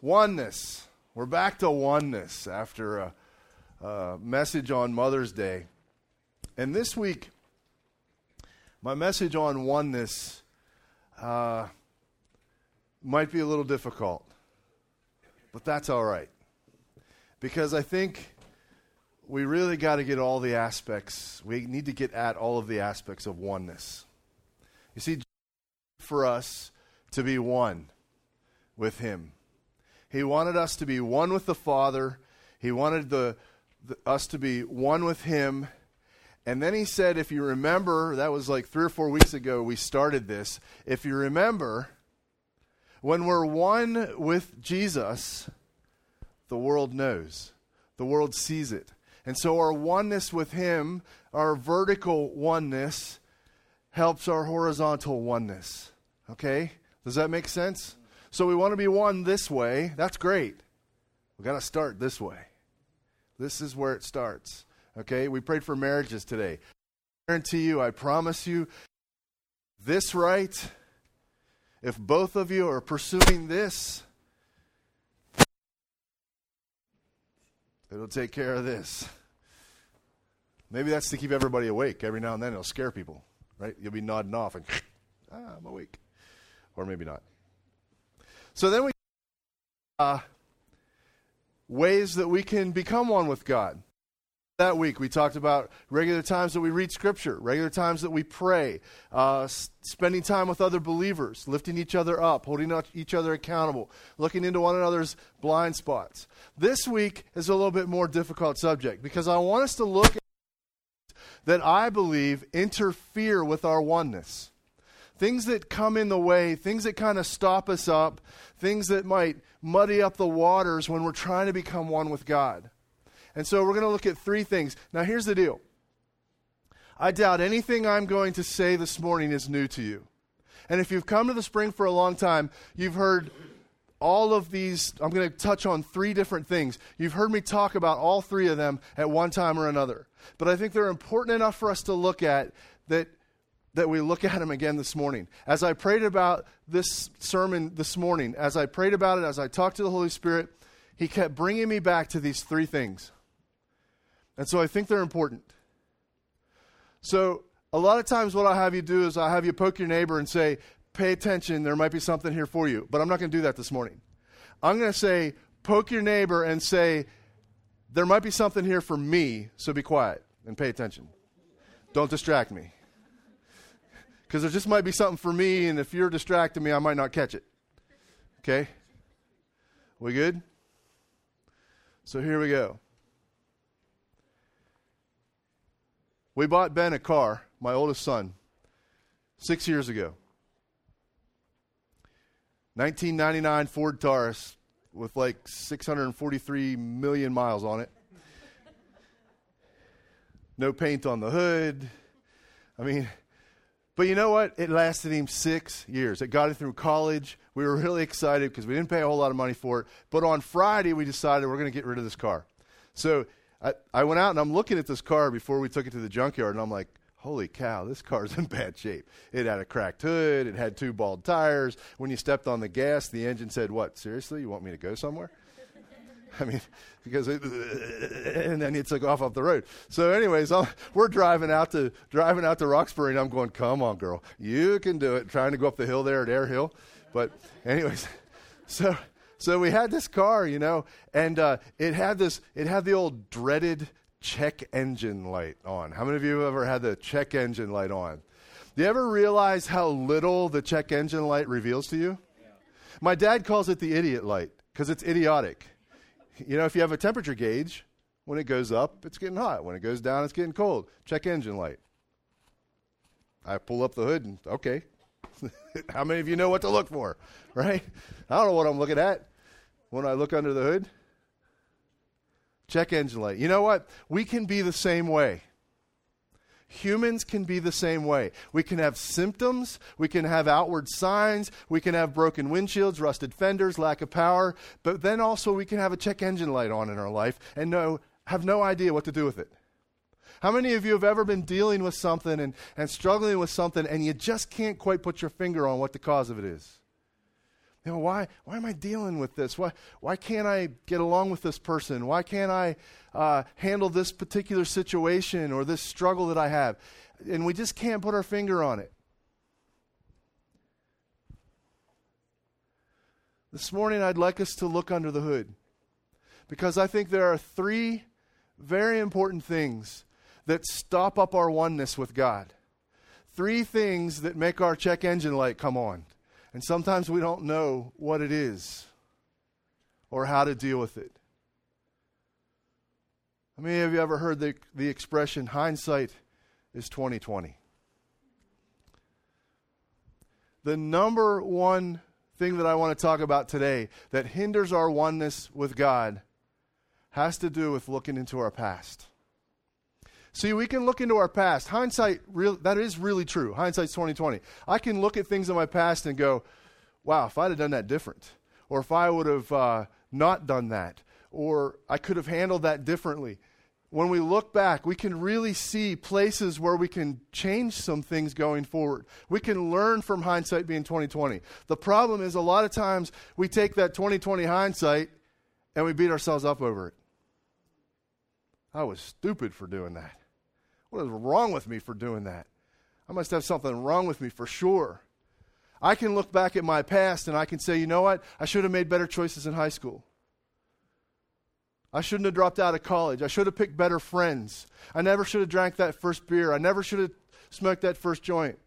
Oneness. We're back to oneness after a, a, message on Mother's Day. And this week, my message on oneness uh, might be a little difficult, but that's all right. Because I think we really got to get all the aspects, we need to get at all of the aspects of oneness. You see, for us to be one with Him. He wanted us to be one with the Father. He wanted the, the, us to be one with Him. And then he said, if you remember, that was like three or four weeks ago we started this. If you remember, when we're one with Jesus, the world knows, the world sees it. And so our oneness with Him, our vertical oneness, helps our horizontal oneness. Okay? Does that make sense? So we want to be one this way. That's great. We've got to start this way. This is where it starts. Okay? We prayed for marriages today. I guarantee you, I promise you, this right, if both of you are pursuing this, it'll take care of this. Maybe that's to keep everybody awake. Every now and then it'll scare people, right? You'll be nodding off and, ah, I'm awake. Or maybe not. So then we uh, ways that we can become one with God. That week we talked about regular times that we read Scripture, regular times that we pray, uh, s- spending time with other believers, lifting each other up, holding each other accountable, looking into one another's blind spots. This week is a little bit more difficult subject because I want us to look at that I believe interfere with our oneness things that come in the way, things that kind of stop us up, things that might muddy up the waters when we're trying to become one with God. And so we're going to look at three things. Now, here's the deal I doubt anything I'm going to say this morning is new to you. And if you've come to the spring for a long time, you've heard all of these. I'm going to touch on three different things. You've heard me talk about all three of them at one time or another. But I think they're important enough for us to look at that that we look at him again this morning. As I prayed about this sermon this morning, as I prayed about it, as I talked to the Holy Spirit, he kept bringing me back to these three things. And so I think they're important. So, a lot of times, what I'll have you do is I'll have you poke your neighbor and say, Pay attention, there might be something here for you. But I'm not going to do that this morning. I'm going to say, Poke your neighbor and say, There might be something here for me, so be quiet and pay attention. Don't distract me because there just might be something for me, and if you're distracting me, I might not catch it. Okay? We good? So here we go. We bought Ben a car, my oldest son, six years ago. 1999 Ford Taurus with like 643 million miles on it. No paint on the hood. I mean, but you know what? It lasted him six years. It got him through college. We were really excited because we didn't pay a whole lot of money for it. But on Friday, we decided we're going to get rid of this car. So I, I went out and I'm looking at this car before we took it to the junkyard, and I'm like, holy cow, this car's in bad shape. It had a cracked hood, it had two bald tires. When you stepped on the gas, the engine said, What, seriously? You want me to go somewhere? I mean, because it, and then he took off off the road. So, anyways, I'm, we're driving out to driving out to Roxbury, and I'm going, "Come on, girl, you can do it." Trying to go up the hill there at Air Hill, but anyways, so so we had this car, you know, and uh, it had this it had the old dreaded check engine light on. How many of you have ever had the check engine light on? Do you ever realize how little the check engine light reveals to you? Yeah. My dad calls it the idiot light because it's idiotic. You know, if you have a temperature gauge, when it goes up, it's getting hot. When it goes down, it's getting cold. Check engine light. I pull up the hood and, okay. How many of you know what to look for, right? I don't know what I'm looking at when I look under the hood. Check engine light. You know what? We can be the same way. Humans can be the same way. We can have symptoms, we can have outward signs, we can have broken windshields, rusted fenders, lack of power, but then also we can have a check engine light on in our life and know, have no idea what to do with it. How many of you have ever been dealing with something and, and struggling with something and you just can't quite put your finger on what the cause of it is? You know, why, why am I dealing with this? Why, why can't I get along with this person? Why can't I uh, handle this particular situation or this struggle that I have? And we just can't put our finger on it. This morning, I'd like us to look under the hood because I think there are three very important things that stop up our oneness with God. Three things that make our check engine light come on. And sometimes we don't know what it is or how to deal with it. How many of you ever heard the, the expression hindsight is 2020? The number one thing that I want to talk about today that hinders our oneness with God has to do with looking into our past. See, we can look into our past. Hindsight, real, that is really true. Hindsight's 2020. I can look at things in my past and go, wow, if I'd have done that different, or if I would have uh, not done that, or I could have handled that differently when we look back, we can really see places where we can change some things going forward. We can learn from hindsight being 2020. The problem is a lot of times we take that 2020 hindsight and we beat ourselves up over it. I was stupid for doing that. What is wrong with me for doing that? I must have something wrong with me for sure. I can look back at my past and I can say, you know what? I should have made better choices in high school. I shouldn't have dropped out of college. I should have picked better friends. I never should have drank that first beer. I never should have smoked that first joint.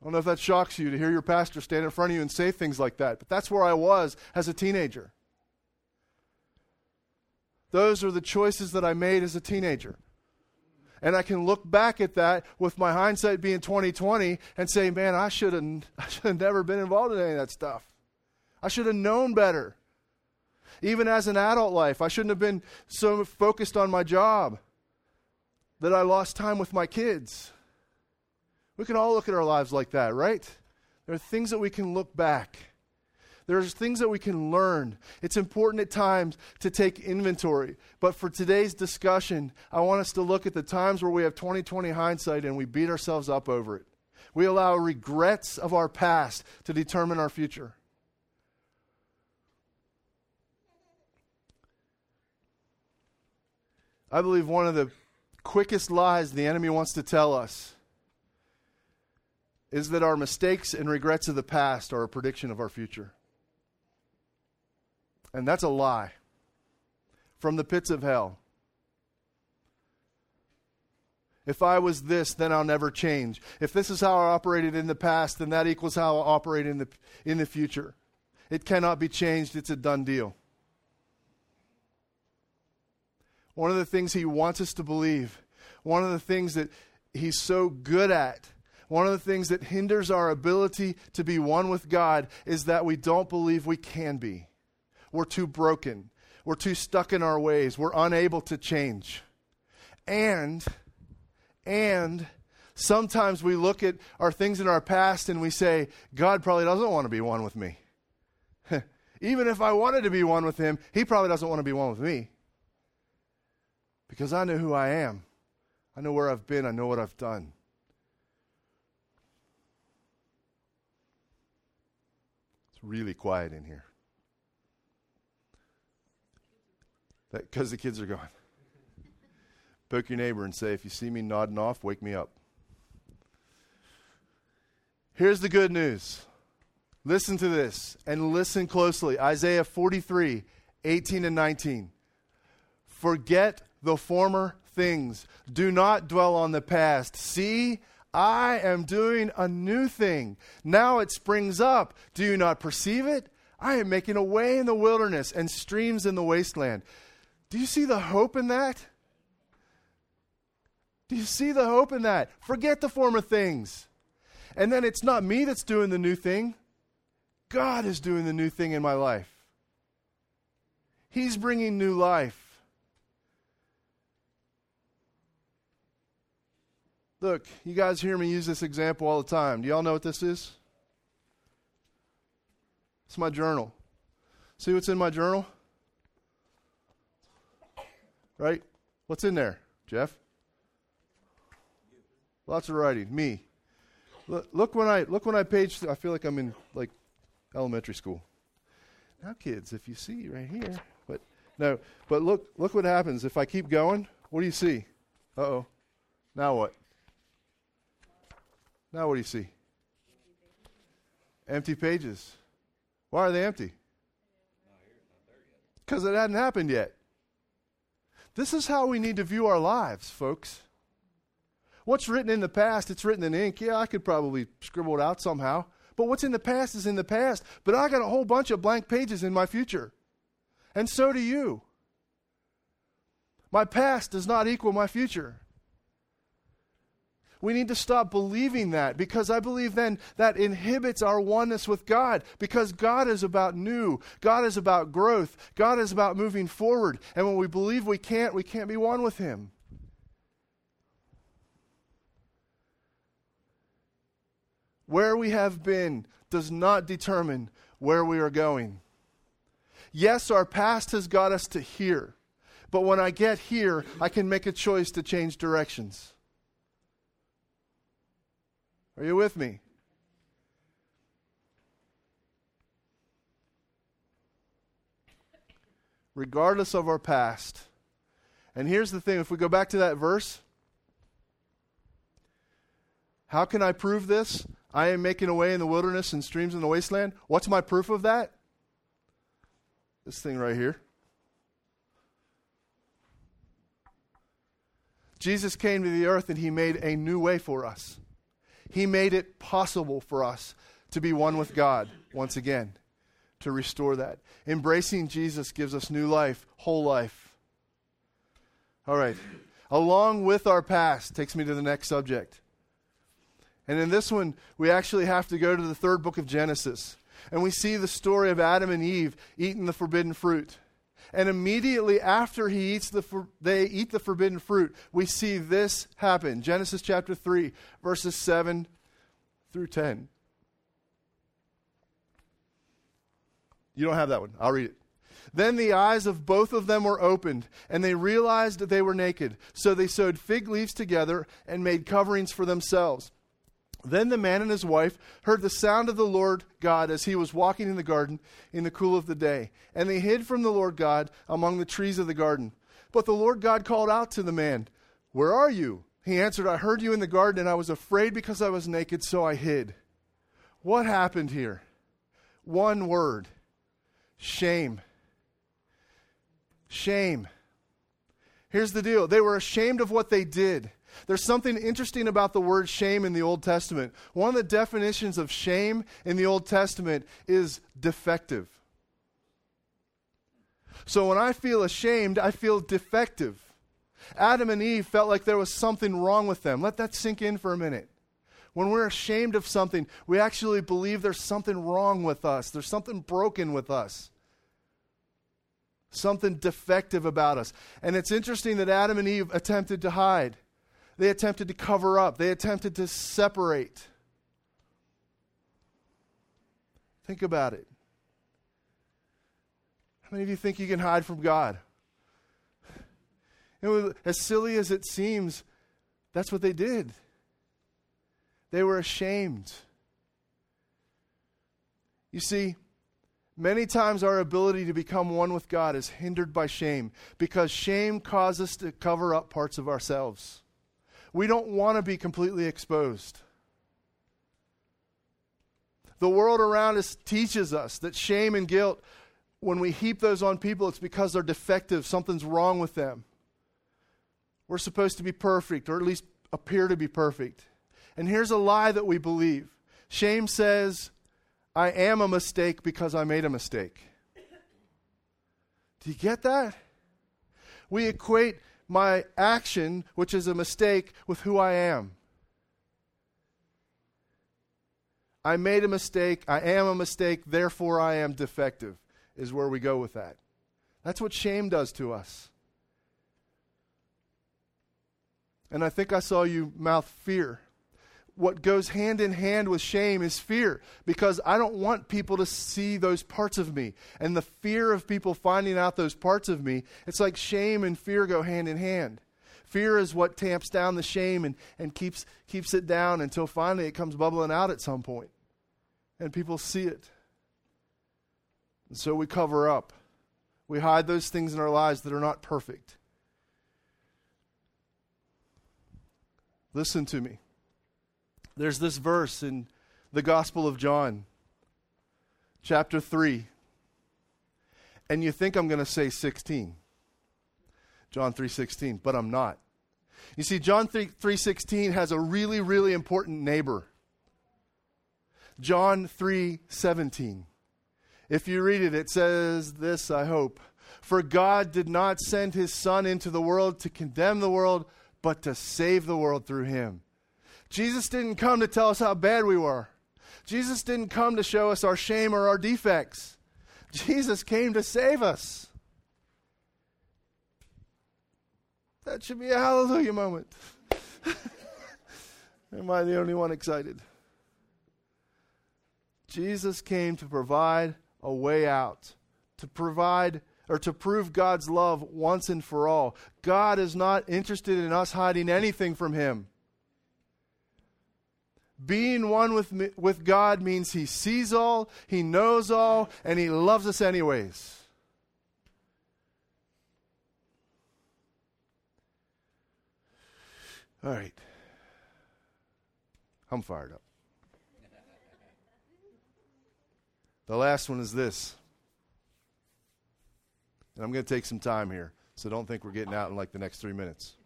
I don't know if that shocks you to hear your pastor stand in front of you and say things like that, but that's where I was as a teenager. Those are the choices that I made as a teenager. And I can look back at that with my hindsight being 2020 and say, man, I should have I should have never been involved in any of that stuff. I should have known better. Even as an adult life, I shouldn't have been so focused on my job that I lost time with my kids. We can all look at our lives like that, right? There are things that we can look back. There's things that we can learn. It's important at times to take inventory. But for today's discussion, I want us to look at the times where we have 2020 hindsight and we beat ourselves up over it. We allow regrets of our past to determine our future. I believe one of the quickest lies the enemy wants to tell us is that our mistakes and regrets of the past are a prediction of our future. And that's a lie from the pits of hell. If I was this, then I'll never change. If this is how I operated in the past, then that equals how I'll operate in the, in the future. It cannot be changed, it's a done deal. One of the things he wants us to believe, one of the things that he's so good at, one of the things that hinders our ability to be one with God is that we don't believe we can be. We're too broken. We're too stuck in our ways. We're unable to change. And, and, sometimes we look at our things in our past and we say, God probably doesn't want to be one with me. Even if I wanted to be one with him, he probably doesn't want to be one with me because I know who I am. I know where I've been. I know what I've done. It's really quiet in here. Because the kids are gone. Poke your neighbor and say, if you see me nodding off, wake me up. Here's the good news. Listen to this and listen closely. Isaiah 43, 18 and 19. Forget the former things. Do not dwell on the past. See, I am doing a new thing. Now it springs up. Do you not perceive it? I am making a way in the wilderness and streams in the wasteland. Do you see the hope in that? Do you see the hope in that? Forget the former things. And then it's not me that's doing the new thing, God is doing the new thing in my life. He's bringing new life. Look, you guys hear me use this example all the time. Do y'all know what this is? It's my journal. See what's in my journal? Right? What's in there, Jeff? Lots of writing. Me. Look, look when I look when I page. I feel like I'm in like elementary school. Now, kids, if you see right here, but no, but look, look what happens if I keep going. What do you see? Uh oh. Now what? Now what do you see? Empty pages. Why are they empty? Because it hadn't happened yet. This is how we need to view our lives, folks. What's written in the past, it's written in ink. Yeah, I could probably scribble it out somehow. But what's in the past is in the past. But I got a whole bunch of blank pages in my future. And so do you. My past does not equal my future. We need to stop believing that because I believe then that inhibits our oneness with God because God is about new. God is about growth. God is about moving forward. And when we believe we can't, we can't be one with Him. Where we have been does not determine where we are going. Yes, our past has got us to here. But when I get here, I can make a choice to change directions. Are you with me? Regardless of our past. And here's the thing if we go back to that verse, how can I prove this? I am making a way in the wilderness and streams in the wasteland. What's my proof of that? This thing right here. Jesus came to the earth and he made a new way for us. He made it possible for us to be one with God once again, to restore that. Embracing Jesus gives us new life, whole life. All right. Along with our past takes me to the next subject. And in this one, we actually have to go to the third book of Genesis. And we see the story of Adam and Eve eating the forbidden fruit. And immediately after he eats the for, they eat the forbidden fruit, we see this happen. Genesis chapter 3, verses 7 through 10. You don't have that one. I'll read it. Then the eyes of both of them were opened, and they realized that they were naked. So they sewed fig leaves together and made coverings for themselves. Then the man and his wife heard the sound of the Lord God as he was walking in the garden in the cool of the day. And they hid from the Lord God among the trees of the garden. But the Lord God called out to the man, Where are you? He answered, I heard you in the garden, and I was afraid because I was naked, so I hid. What happened here? One word shame. Shame. Here's the deal they were ashamed of what they did. There's something interesting about the word shame in the Old Testament. One of the definitions of shame in the Old Testament is defective. So when I feel ashamed, I feel defective. Adam and Eve felt like there was something wrong with them. Let that sink in for a minute. When we're ashamed of something, we actually believe there's something wrong with us, there's something broken with us, something defective about us. And it's interesting that Adam and Eve attempted to hide. They attempted to cover up, they attempted to separate. Think about it. How many of you think you can hide from God? Was, as silly as it seems, that's what they did. They were ashamed. You see, many times our ability to become one with God is hindered by shame because shame causes us to cover up parts of ourselves. We don't want to be completely exposed. The world around us teaches us that shame and guilt, when we heap those on people, it's because they're defective, something's wrong with them. We're supposed to be perfect, or at least appear to be perfect. And here's a lie that we believe shame says, I am a mistake because I made a mistake. Do you get that? We equate my action, which is a mistake, with who I am. I made a mistake. I am a mistake. Therefore, I am defective, is where we go with that. That's what shame does to us. And I think I saw you mouth fear what goes hand in hand with shame is fear because I don't want people to see those parts of me. And the fear of people finding out those parts of me, it's like shame and fear go hand in hand. Fear is what tamps down the shame and, and keeps, keeps it down until finally it comes bubbling out at some. And people see it. And so we cover up. We hide those things in our lives that are not perfect. Listen to me. There's this verse in the Gospel of John, chapter 3. And you think I'm going to say 16. John 3:16, but I'm not. You see John 3:16 has a really really important neighbor. John 3:17. If you read it it says this, I hope. For God did not send his son into the world to condemn the world, but to save the world through him. Jesus didn't come to tell us how bad we were. Jesus didn't come to show us our shame or our defects. Jesus came to save us. That should be a hallelujah moment. Am I the only one excited? Jesus came to provide a way out, to provide or to prove God's love once and for all. God is not interested in us hiding anything from Him. Being one with, me, with God means He sees all, He knows all, and He loves us anyways. All right. I'm fired up. The last one is this. And I'm going to take some time here, so don't think we're getting out in like the next three minutes.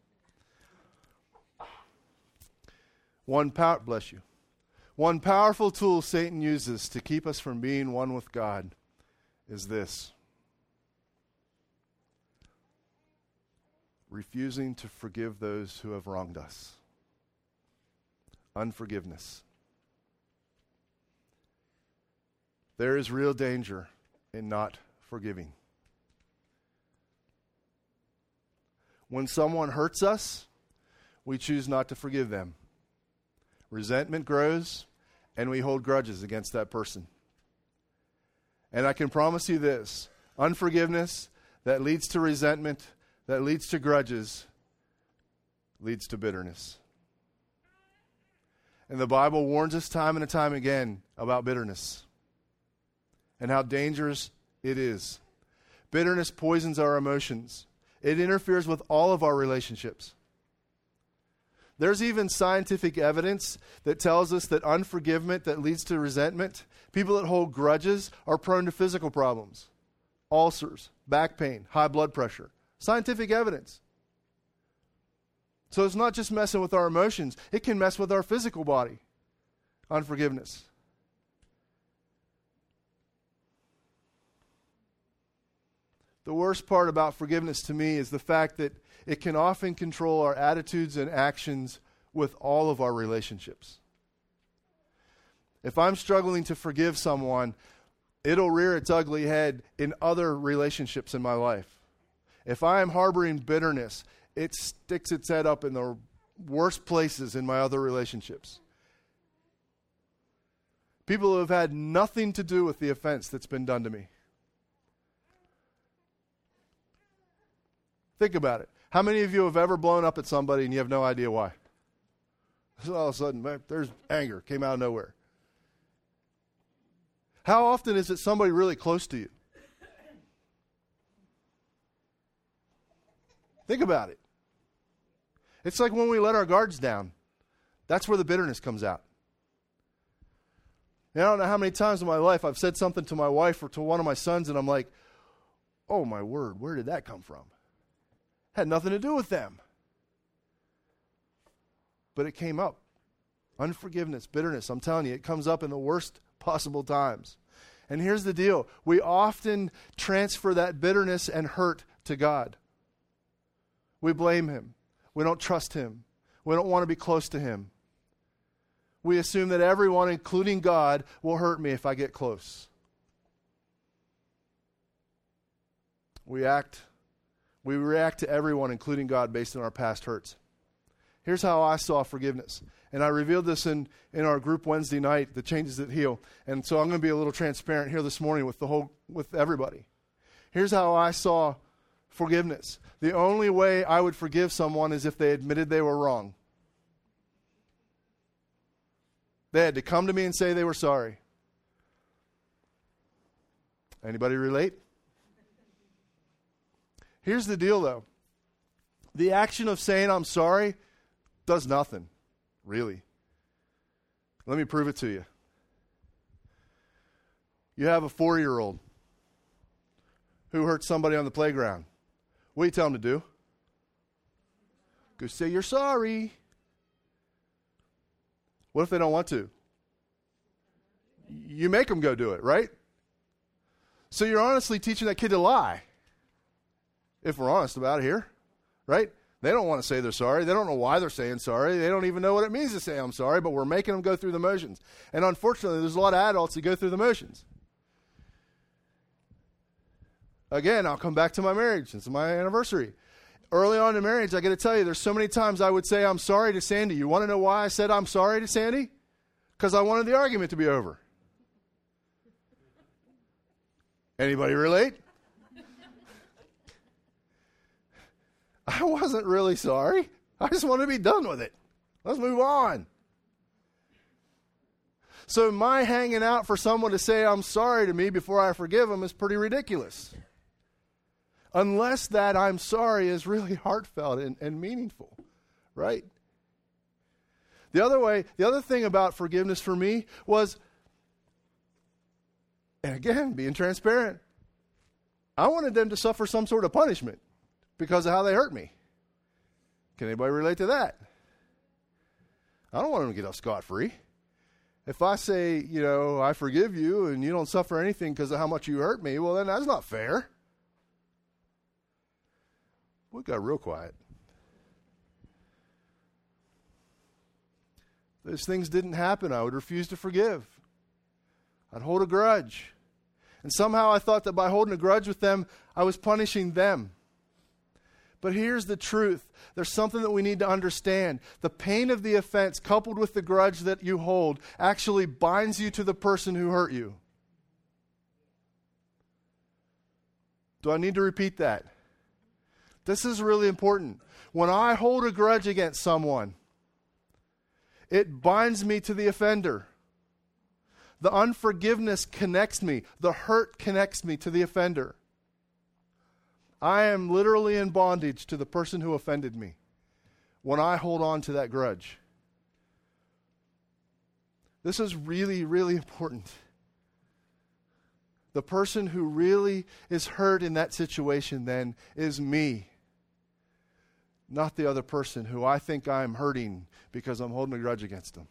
One power, bless you. One powerful tool Satan uses to keep us from being one with God is this refusing to forgive those who have wronged us. Unforgiveness. There is real danger in not forgiving. When someone hurts us, we choose not to forgive them. Resentment grows, and we hold grudges against that person. And I can promise you this unforgiveness that leads to resentment that leads to grudges leads to bitterness. And the Bible warns us time and time again about bitterness and how dangerous it is. Bitterness poisons our emotions, it interferes with all of our relationships. There's even scientific evidence that tells us that unforgiveness that leads to resentment, people that hold grudges are prone to physical problems, ulcers, back pain, high blood pressure. Scientific evidence. So it's not just messing with our emotions, it can mess with our physical body. Unforgiveness. The worst part about forgiveness to me is the fact that it can often control our attitudes and actions with all of our relationships. If I'm struggling to forgive someone, it'll rear its ugly head in other relationships in my life. If I am harboring bitterness, it sticks its head up in the worst places in my other relationships. People who have had nothing to do with the offense that's been done to me. Think about it. How many of you have ever blown up at somebody and you have no idea why? So all of a sudden, there's anger, came out of nowhere. How often is it somebody really close to you? Think about it. It's like when we let our guards down. That's where the bitterness comes out. And I don't know how many times in my life I've said something to my wife or to one of my sons, and I'm like, oh my word, where did that come from? Had nothing to do with them. But it came up. Unforgiveness, bitterness, I'm telling you, it comes up in the worst possible times. And here's the deal we often transfer that bitterness and hurt to God. We blame him. We don't trust him. We don't want to be close to him. We assume that everyone, including God, will hurt me if I get close. We act, we react to everyone, including God, based on our past hurts. Here's how I saw forgiveness. And I revealed this in, in our group Wednesday night, the changes that heal. And so I'm going to be a little transparent here this morning with the whole with everybody. Here's how I saw forgiveness. The only way I would forgive someone is if they admitted they were wrong. They had to come to me and say they were sorry. Anybody relate? Here's the deal though. The action of saying I'm sorry does nothing, really. Let me prove it to you. You have a four year old who hurt somebody on the playground. What do you tell them to do? Go say you're sorry. What if they don't want to? You make them go do it, right? So you're honestly teaching that kid to lie. If we're honest about it here, right? They don't want to say they're sorry. They don't know why they're saying sorry. They don't even know what it means to say I'm sorry, but we're making them go through the motions. And unfortunately, there's a lot of adults that go through the motions. Again, I'll come back to my marriage. It's my anniversary. Early on in marriage, I got to tell you, there's so many times I would say I'm sorry to Sandy. You want to know why I said I'm sorry to Sandy? Because I wanted the argument to be over. Anybody relate? I wasn't really sorry. I just want to be done with it. Let's move on. So, my hanging out for someone to say I'm sorry to me before I forgive them is pretty ridiculous unless that I'm sorry is really heartfelt and, and meaningful, right? The other way, the other thing about forgiveness for me was, and again, being transparent, I wanted them to suffer some sort of punishment because of how they hurt me. Can anybody relate to that? I don't want them to get off scot free. If I say, you know, I forgive you and you don't suffer anything because of how much you hurt me, well, then that's not fair we got real quiet. Those things didn't happen. I would refuse to forgive. I'd hold a grudge. And somehow I thought that by holding a grudge with them, I was punishing them. But here's the truth there's something that we need to understand. The pain of the offense, coupled with the grudge that you hold, actually binds you to the person who hurt you. Do I need to repeat that? This is really important. When I hold a grudge against someone, it binds me to the offender. The unforgiveness connects me, the hurt connects me to the offender. I am literally in bondage to the person who offended me when I hold on to that grudge. This is really, really important. The person who really is hurt in that situation then is me not the other person who I think I'm hurting because I'm holding a grudge against them.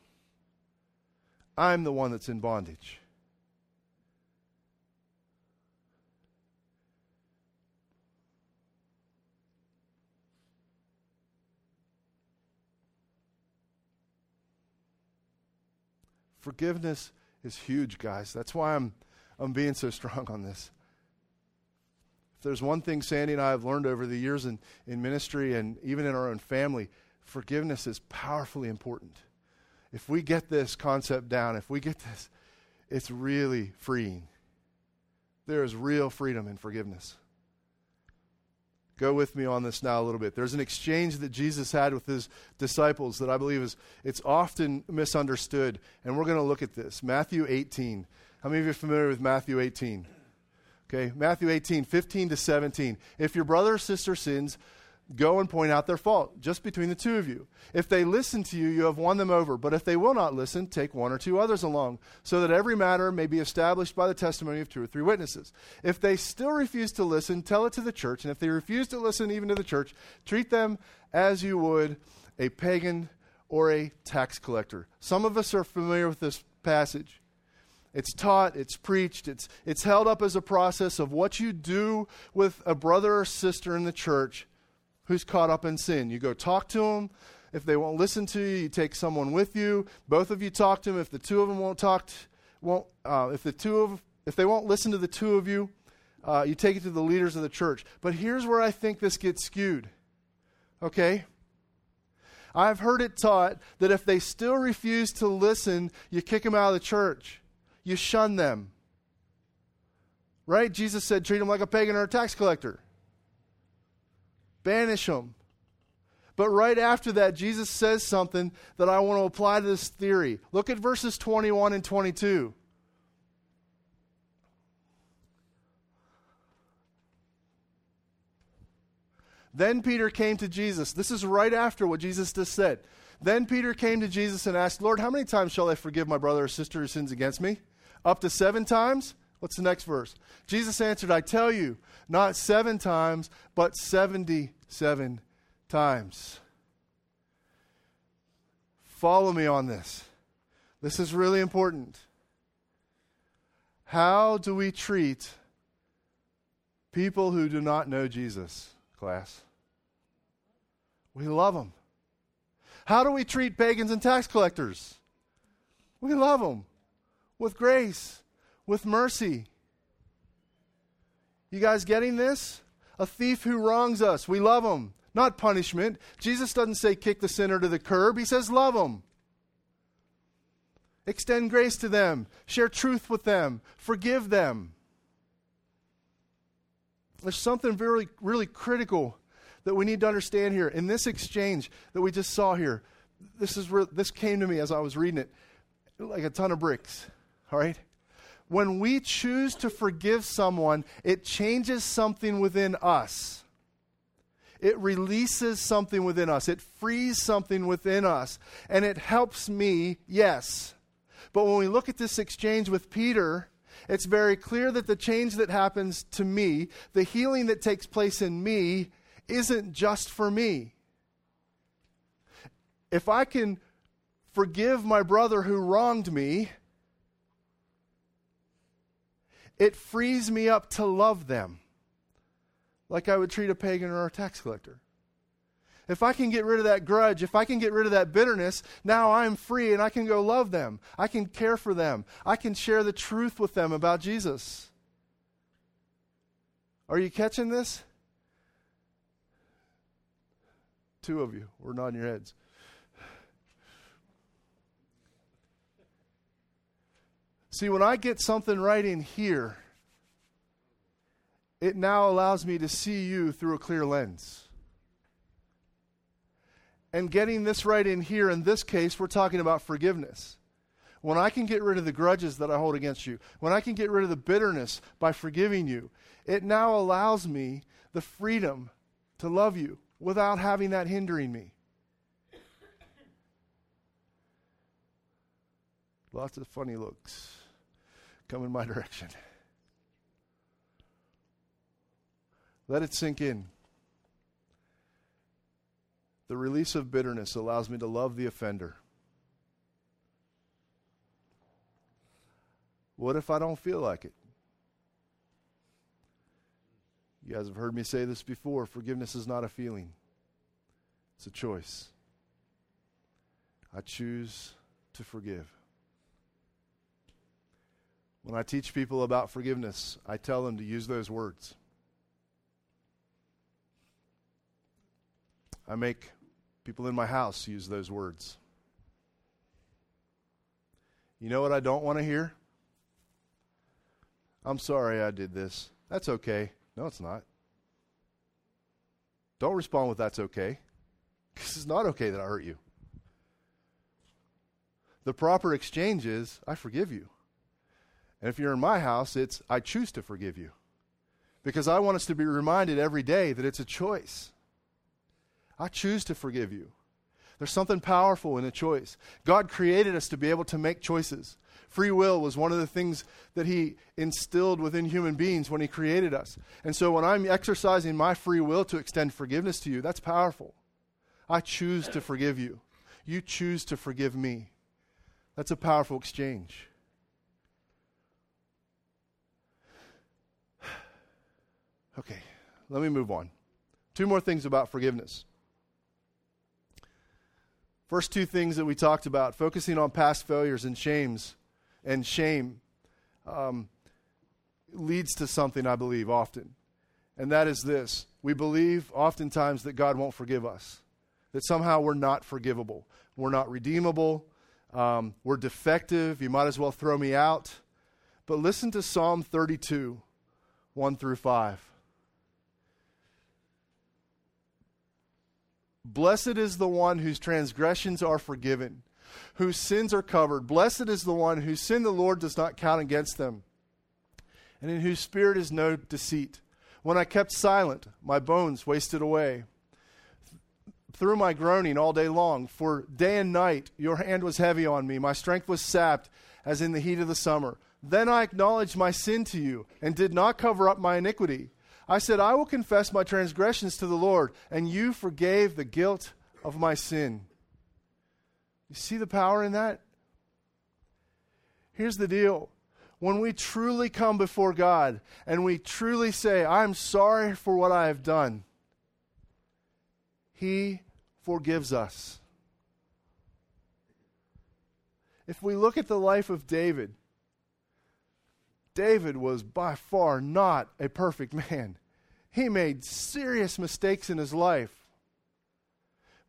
I'm the one that's in bondage. Forgiveness is huge, guys. That's why I'm, I'm being so strong on this If there's one thing Sandy and I have learned over the years in, in ministry and even in our own family, forgiveness is powerfully important. If we get this concept down, if we get this, it's really freeing. There is real freedom in forgiveness. Go with me on this now a little bit. There's an exchange that Jesus had with his disciples that I believe is it's often misunderstood, and we're going to look at this. Matthew 18. How many of you are familiar with Matthew 18? Okay, Matthew 18, 15 to 17. If your brother or sister sins, go and point out their fault, just between the two of you. If they listen to you, you have won them over. But if they will not listen, take one or two others along, so that every matter may be established by the testimony of two or three witnesses. If they still refuse to listen, tell it to the church. And if they refuse to listen even to the church, treat them as you would a pagan or a tax collector. Some of us are familiar with this passage. It's taught, it's preached, it's, it's held up as a process of what you do with a brother or sister in the church who's caught up in sin. You go talk to them. If they won't listen to you, you take someone with you. Both of you talk to them. If the two of them won't talk, to, won't uh, if the two of if they won't listen to the two of you, uh, you take it to the leaders of the church. But here's where I think this gets skewed. Okay. I've heard it taught that if they still refuse to listen, you kick them out of the church you shun them. Right? Jesus said, treat them like a pagan or a tax collector. Banish them. But right after that, Jesus says something that I want to apply to this theory. Look at verses 21 and 22. Then Peter came to Jesus. This is right after what Jesus just said. Then Peter came to Jesus and asked, Lord, how many times shall I forgive my brother or sister who sins against me? Up to seven times? What's the next verse? Jesus answered, I tell you, not seven times, but 77 times. Follow me on this. This is really important. How do we treat people who do not know Jesus, class? We love them. How do we treat pagans and tax collectors? We love them with grace, with mercy. You guys getting this? A thief who wrongs us, we love him, not punishment. Jesus doesn't say kick the sinner to the curb, he says love him. Extend grace to them, share truth with them, forgive them. There's something very, really critical that we need to understand here. In this exchange that we just saw here, this, is re- this came to me as I was reading it like a ton of bricks. All right? When we choose to forgive someone, it changes something within us. It releases something within us. It frees something within us. And it helps me, yes. But when we look at this exchange with Peter, it's very clear that the change that happens to me, the healing that takes place in me, isn't just for me. If I can forgive my brother who wronged me, it frees me up to love them like I would treat a pagan or a tax collector. If I can get rid of that grudge, if I can get rid of that bitterness, now I'm free and I can go love them. I can care for them. I can share the truth with them about Jesus. Are you catching this? Two of you were nodding your heads. See, when I get something right in here, it now allows me to see you through a clear lens. And getting this right in here, in this case, we're talking about forgiveness. When I can get rid of the grudges that I hold against you, when I can get rid of the bitterness by forgiving you, it now allows me the freedom to love you without having that hindering me. Lots of funny looks come in my direction. Let it sink in. The release of bitterness allows me to love the offender. What if I don't feel like it? You guys have heard me say this before forgiveness is not a feeling, it's a choice. I choose to forgive. When I teach people about forgiveness, I tell them to use those words. I make people in my house use those words. You know what I don't want to hear? I'm sorry I did this. That's okay. No, it's not. Don't respond with that's okay. Because it's not okay that I hurt you. The proper exchange is I forgive you. And if you're in my house, it's I choose to forgive you. Because I want us to be reminded every day that it's a choice. I choose to forgive you. There's something powerful in a choice. God created us to be able to make choices. Free will was one of the things that He instilled within human beings when He created us. And so when I'm exercising my free will to extend forgiveness to you, that's powerful. I choose to forgive you. You choose to forgive me. That's a powerful exchange. Okay, let me move on. Two more things about forgiveness. First two things that we talked about focusing on past failures and shames and shame um, leads to something, I believe, often. And that is this we believe oftentimes that God won't forgive us, that somehow we're not forgivable, we're not redeemable, um, we're defective, you might as well throw me out. But listen to Psalm 32, 1 through 5. Blessed is the one whose transgressions are forgiven, whose sins are covered. Blessed is the one whose sin the Lord does not count against them, and in whose spirit is no deceit. When I kept silent, my bones wasted away through my groaning all day long. For day and night your hand was heavy on me. My strength was sapped as in the heat of the summer. Then I acknowledged my sin to you and did not cover up my iniquity. I said, I will confess my transgressions to the Lord, and you forgave the guilt of my sin. You see the power in that? Here's the deal. When we truly come before God and we truly say, I'm sorry for what I have done, He forgives us. If we look at the life of David, David was by far not a perfect man. He made serious mistakes in his life.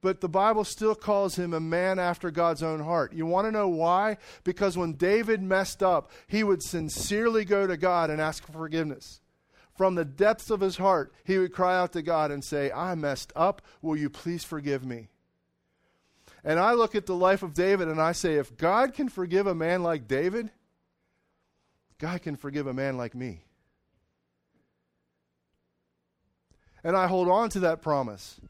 But the Bible still calls him a man after God's own heart. You want to know why? Because when David messed up, he would sincerely go to God and ask for forgiveness. From the depths of his heart, he would cry out to God and say, I messed up. Will you please forgive me? And I look at the life of David and I say, if God can forgive a man like David, God can forgive a man like me. And I hold on to that promise.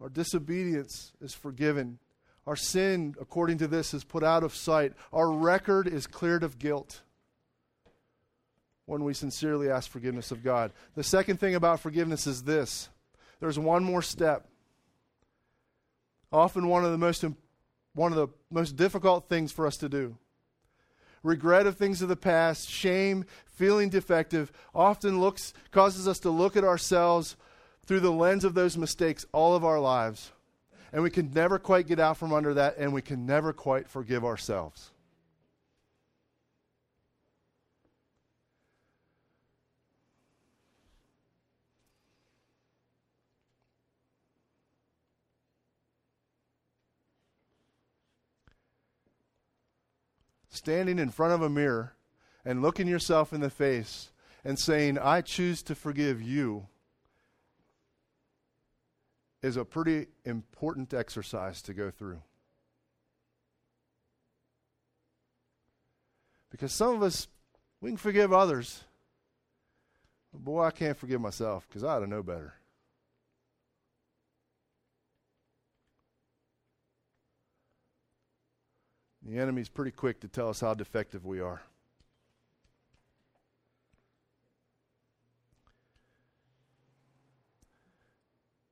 Our disobedience is forgiven. Our sin, according to this, is put out of sight. Our record is cleared of guilt when we sincerely ask forgiveness of God. The second thing about forgiveness is this there's one more step. Often one of the most one of the most difficult things for us to do. Regret of things of the past, shame, feeling defective often looks causes us to look at ourselves through the lens of those mistakes all of our lives. And we can never quite get out from under that and we can never quite forgive ourselves. Standing in front of a mirror and looking yourself in the face and saying, I choose to forgive you, is a pretty important exercise to go through. Because some of us, we can forgive others. But boy, I can't forgive myself because I ought to know better. The enemy's pretty quick to tell us how defective we are.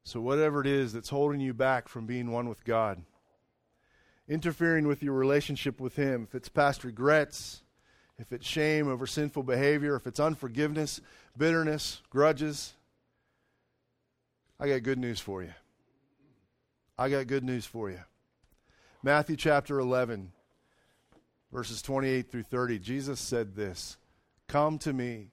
So, whatever it is that's holding you back from being one with God, interfering with your relationship with Him, if it's past regrets, if it's shame over sinful behavior, if it's unforgiveness, bitterness, grudges, I got good news for you. I got good news for you. Matthew chapter 11 verses 28 through 30, Jesus said this Come to me,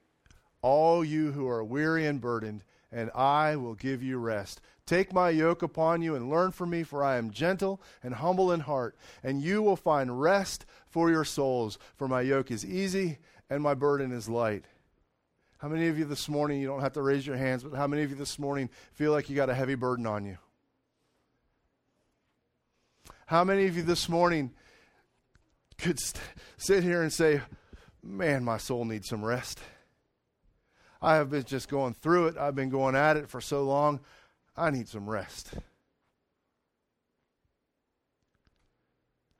all you who are weary and burdened, and I will give you rest. Take my yoke upon you and learn from me, for I am gentle and humble in heart, and you will find rest for your souls. For my yoke is easy and my burden is light. How many of you this morning, you don't have to raise your hands, but how many of you this morning feel like you got a heavy burden on you? How many of you this morning could st- sit here and say, Man, my soul needs some rest. I have been just going through it. I've been going at it for so long. I need some rest.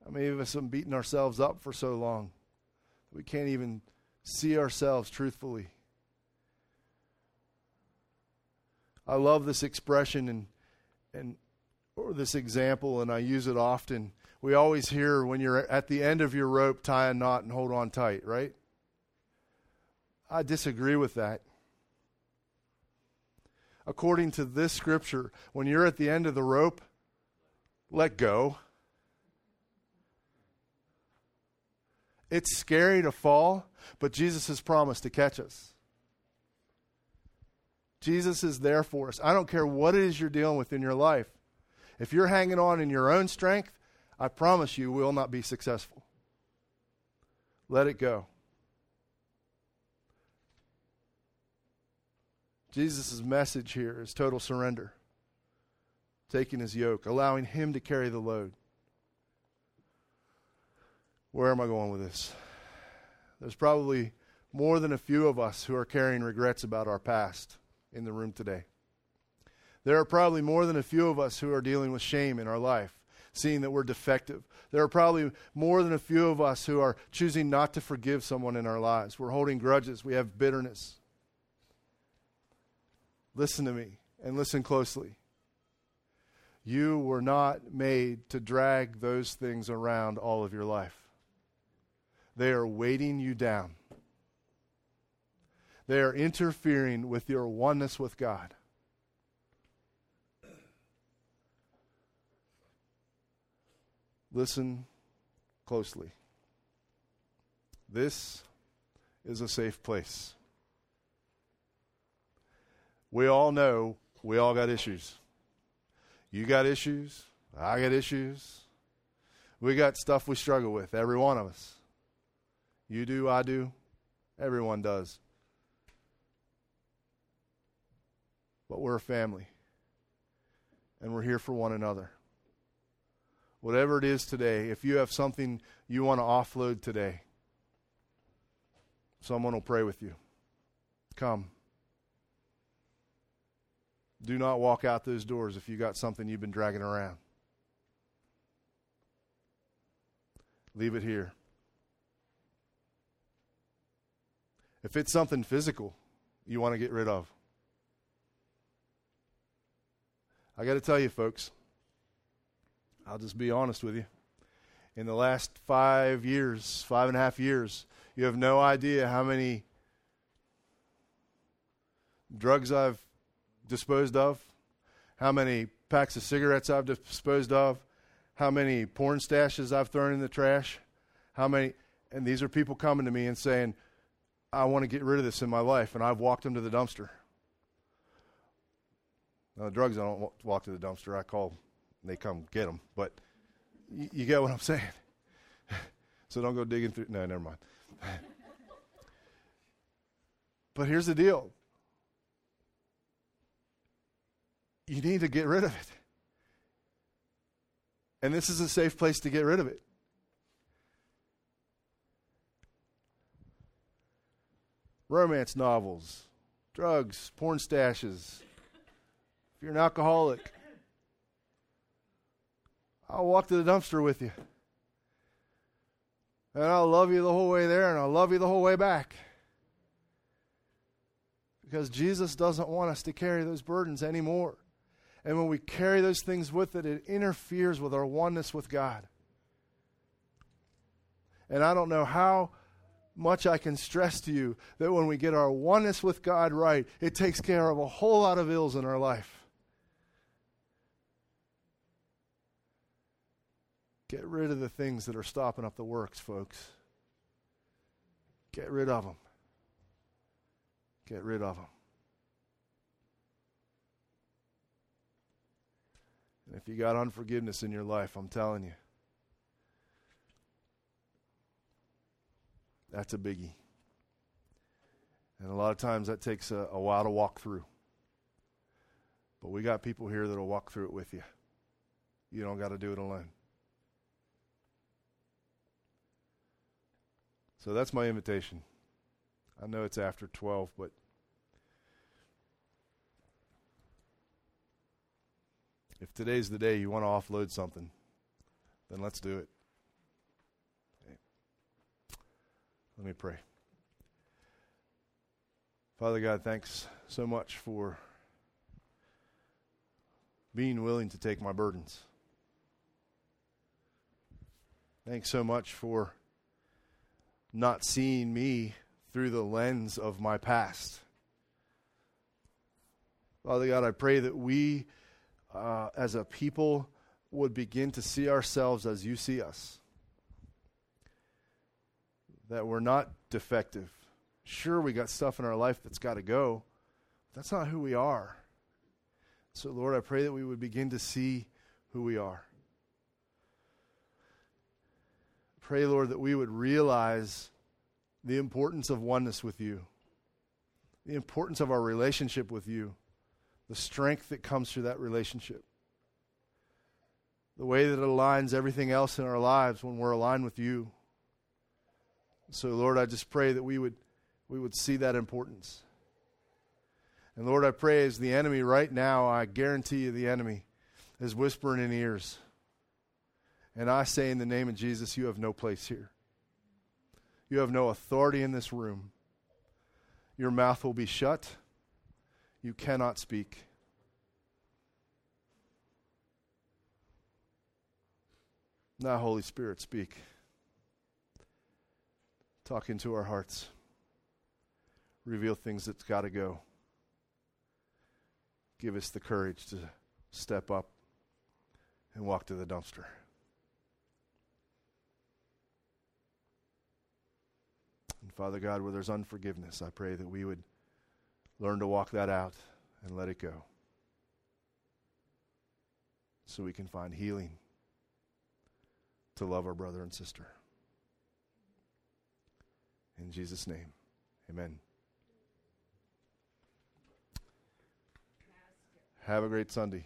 I mean, us have beating ourselves up for so long we can't even see ourselves truthfully. I love this expression and and or this example, and I use it often we always hear when you're at the end of your rope, tie a knot and hold on tight, right? I disagree with that. According to this scripture, when you're at the end of the rope, let go. It's scary to fall, but Jesus has promised to catch us. Jesus is there for us. I don't care what it is you're dealing with in your life. If you're hanging on in your own strength, I promise you will not be successful. Let it go. Jesus' message here is total surrender, taking his yoke, allowing him to carry the load. Where am I going with this? There's probably more than a few of us who are carrying regrets about our past in the room today. There are probably more than a few of us who are dealing with shame in our life, seeing that we're defective. There are probably more than a few of us who are choosing not to forgive someone in our lives. We're holding grudges, we have bitterness. Listen to me and listen closely. You were not made to drag those things around all of your life. They are weighting you down. They are interfering with your oneness with God. Listen closely. This is a safe place. We all know we all got issues. You got issues. I got issues. We got stuff we struggle with, every one of us. You do, I do, everyone does. But we're a family, and we're here for one another. Whatever it is today, if you have something you want to offload today, someone will pray with you. Come. Do not walk out those doors if you got something you've been dragging around. Leave it here. If it's something physical you want to get rid of, I got to tell you, folks, I'll just be honest with you. In the last five years, five and a half years, you have no idea how many drugs I've disposed of, how many packs of cigarettes I've disposed of, how many porn stashes I've thrown in the trash, how many, and these are people coming to me and saying, I want to get rid of this in my life, and I've walked them to the dumpster. Now, the drugs, I don't walk to the dumpster. I call, they come get them. But you, you get what I'm saying. so don't go digging through. No, never mind. but here's the deal you need to get rid of it. And this is a safe place to get rid of it. Romance novels, drugs, porn stashes. If you're an alcoholic, I'll walk to the dumpster with you. And I'll love you the whole way there, and I'll love you the whole way back. Because Jesus doesn't want us to carry those burdens anymore. And when we carry those things with it, it interferes with our oneness with God. And I don't know how much I can stress to you that when we get our oneness with God right, it takes care of a whole lot of ills in our life. Get rid of the things that are stopping up the works, folks. Get rid of them. Get rid of them. And if you got unforgiveness in your life, I'm telling you, that's a biggie. And a lot of times that takes a, a while to walk through. But we got people here that'll walk through it with you. You don't got to do it alone. So that's my invitation. I know it's after 12, but If today's the day you want to offload something, then let's do it. Okay. Let me pray. Father God, thanks so much for being willing to take my burdens. Thanks so much for not seeing me through the lens of my past. Father God, I pray that we uh, as a people would begin to see ourselves as you see us. That we're not defective. Sure, we got stuff in our life that's got to go. But that's not who we are. So, Lord, I pray that we would begin to see who we are. Pray, Lord, that we would realize the importance of oneness with you. the importance of our relationship with you, the strength that comes through that relationship, the way that it aligns everything else in our lives when we're aligned with you. So, Lord, I just pray that we would, we would see that importance. And Lord, I pray as the enemy right now, I guarantee you the enemy is whispering in ears. And I say in the name of Jesus, you have no place here. You have no authority in this room. Your mouth will be shut. You cannot speak. Now, Holy Spirit, speak. Talk into our hearts. Reveal things that's got to go. Give us the courage to step up and walk to the dumpster. And Father God, where there's unforgiveness, I pray that we would learn to walk that out and let it go so we can find healing to love our brother and sister. In Jesus' name, amen. Have a great Sunday.